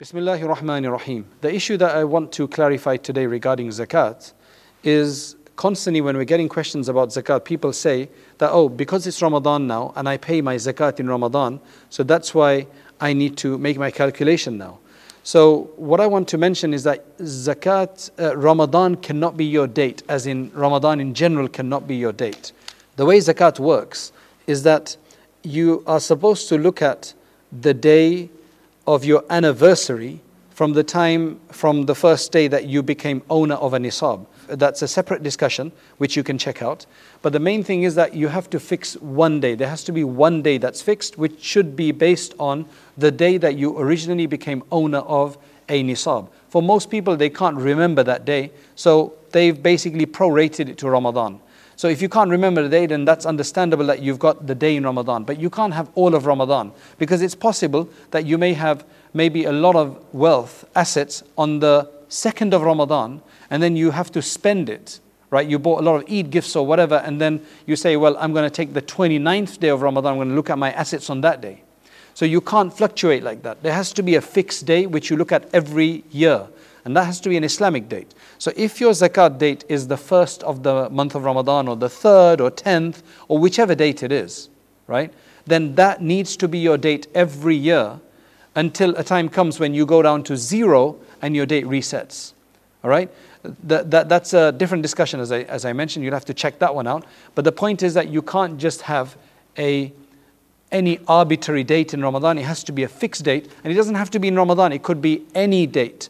Bismillahir Rahmanir Rahim. The issue that I want to clarify today regarding zakat is constantly when we're getting questions about zakat, people say that, oh, because it's Ramadan now and I pay my zakat in Ramadan, so that's why I need to make my calculation now. So, what I want to mention is that zakat, uh, Ramadan cannot be your date, as in Ramadan in general cannot be your date. The way zakat works is that you are supposed to look at the day of your anniversary from the time, from the first day that you became owner of a nisab. That's a separate discussion, which you can check out. But the main thing is that you have to fix one day. There has to be one day that's fixed, which should be based on the day that you originally became owner of a nisab. For most people, they can't remember that day, so they've basically prorated it to Ramadan. So if you can't remember the day, then that's understandable that you've got the day in Ramadan. But you can't have all of Ramadan because it's possible that you may have maybe a lot of wealth, assets on the second of Ramadan, and then you have to spend it. Right? You bought a lot of Eid gifts or whatever, and then you say, Well, I'm going to take the 29th day of Ramadan, I'm going to look at my assets on that day. So you can't fluctuate like that. There has to be a fixed day which you look at every year. And that has to be an Islamic date. So if your zakat date is the first of the month of Ramadan or the third or tenth or whichever date it is, right? Then that needs to be your date every year until a time comes when you go down to zero and your date resets. All right? That, that, that's a different discussion, as I, as I mentioned. You'll have to check that one out. But the point is that you can't just have a any arbitrary date in Ramadan. It has to be a fixed date. And it doesn't have to be in Ramadan, it could be any date.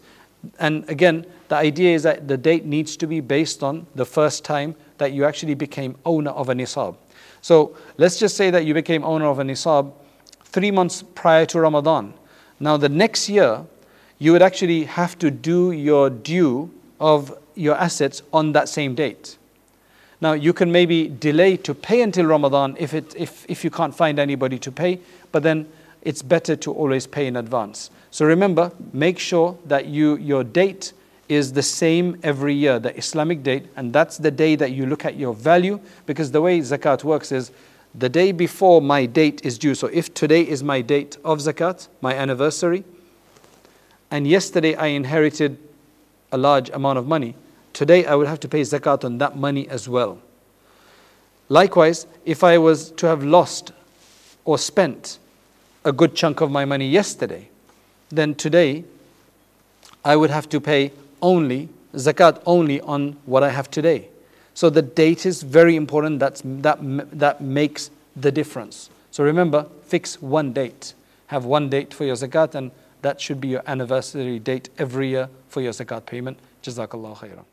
And again, the idea is that the date needs to be based on the first time that you actually became owner of a nisab. So let's just say that you became owner of a nisab three months prior to Ramadan. Now, the next year, you would actually have to do your due of your assets on that same date. Now, you can maybe delay to pay until Ramadan if, it, if, if you can't find anybody to pay, but then it's better to always pay in advance. So remember, make sure that you, your date is the same every year, the Islamic date, and that's the day that you look at your value because the way zakat works is the day before my date is due. So if today is my date of zakat, my anniversary, and yesterday I inherited a large amount of money, today I would have to pay zakat on that money as well. Likewise, if I was to have lost or spent a good chunk of my money yesterday, then today I would have to pay only zakat only on what I have today. So the date is very important. That's, that, that makes the difference. So remember, fix one date. Have one date for your zakat, and that should be your anniversary date every year for your zakat payment. Jazakallah khairan.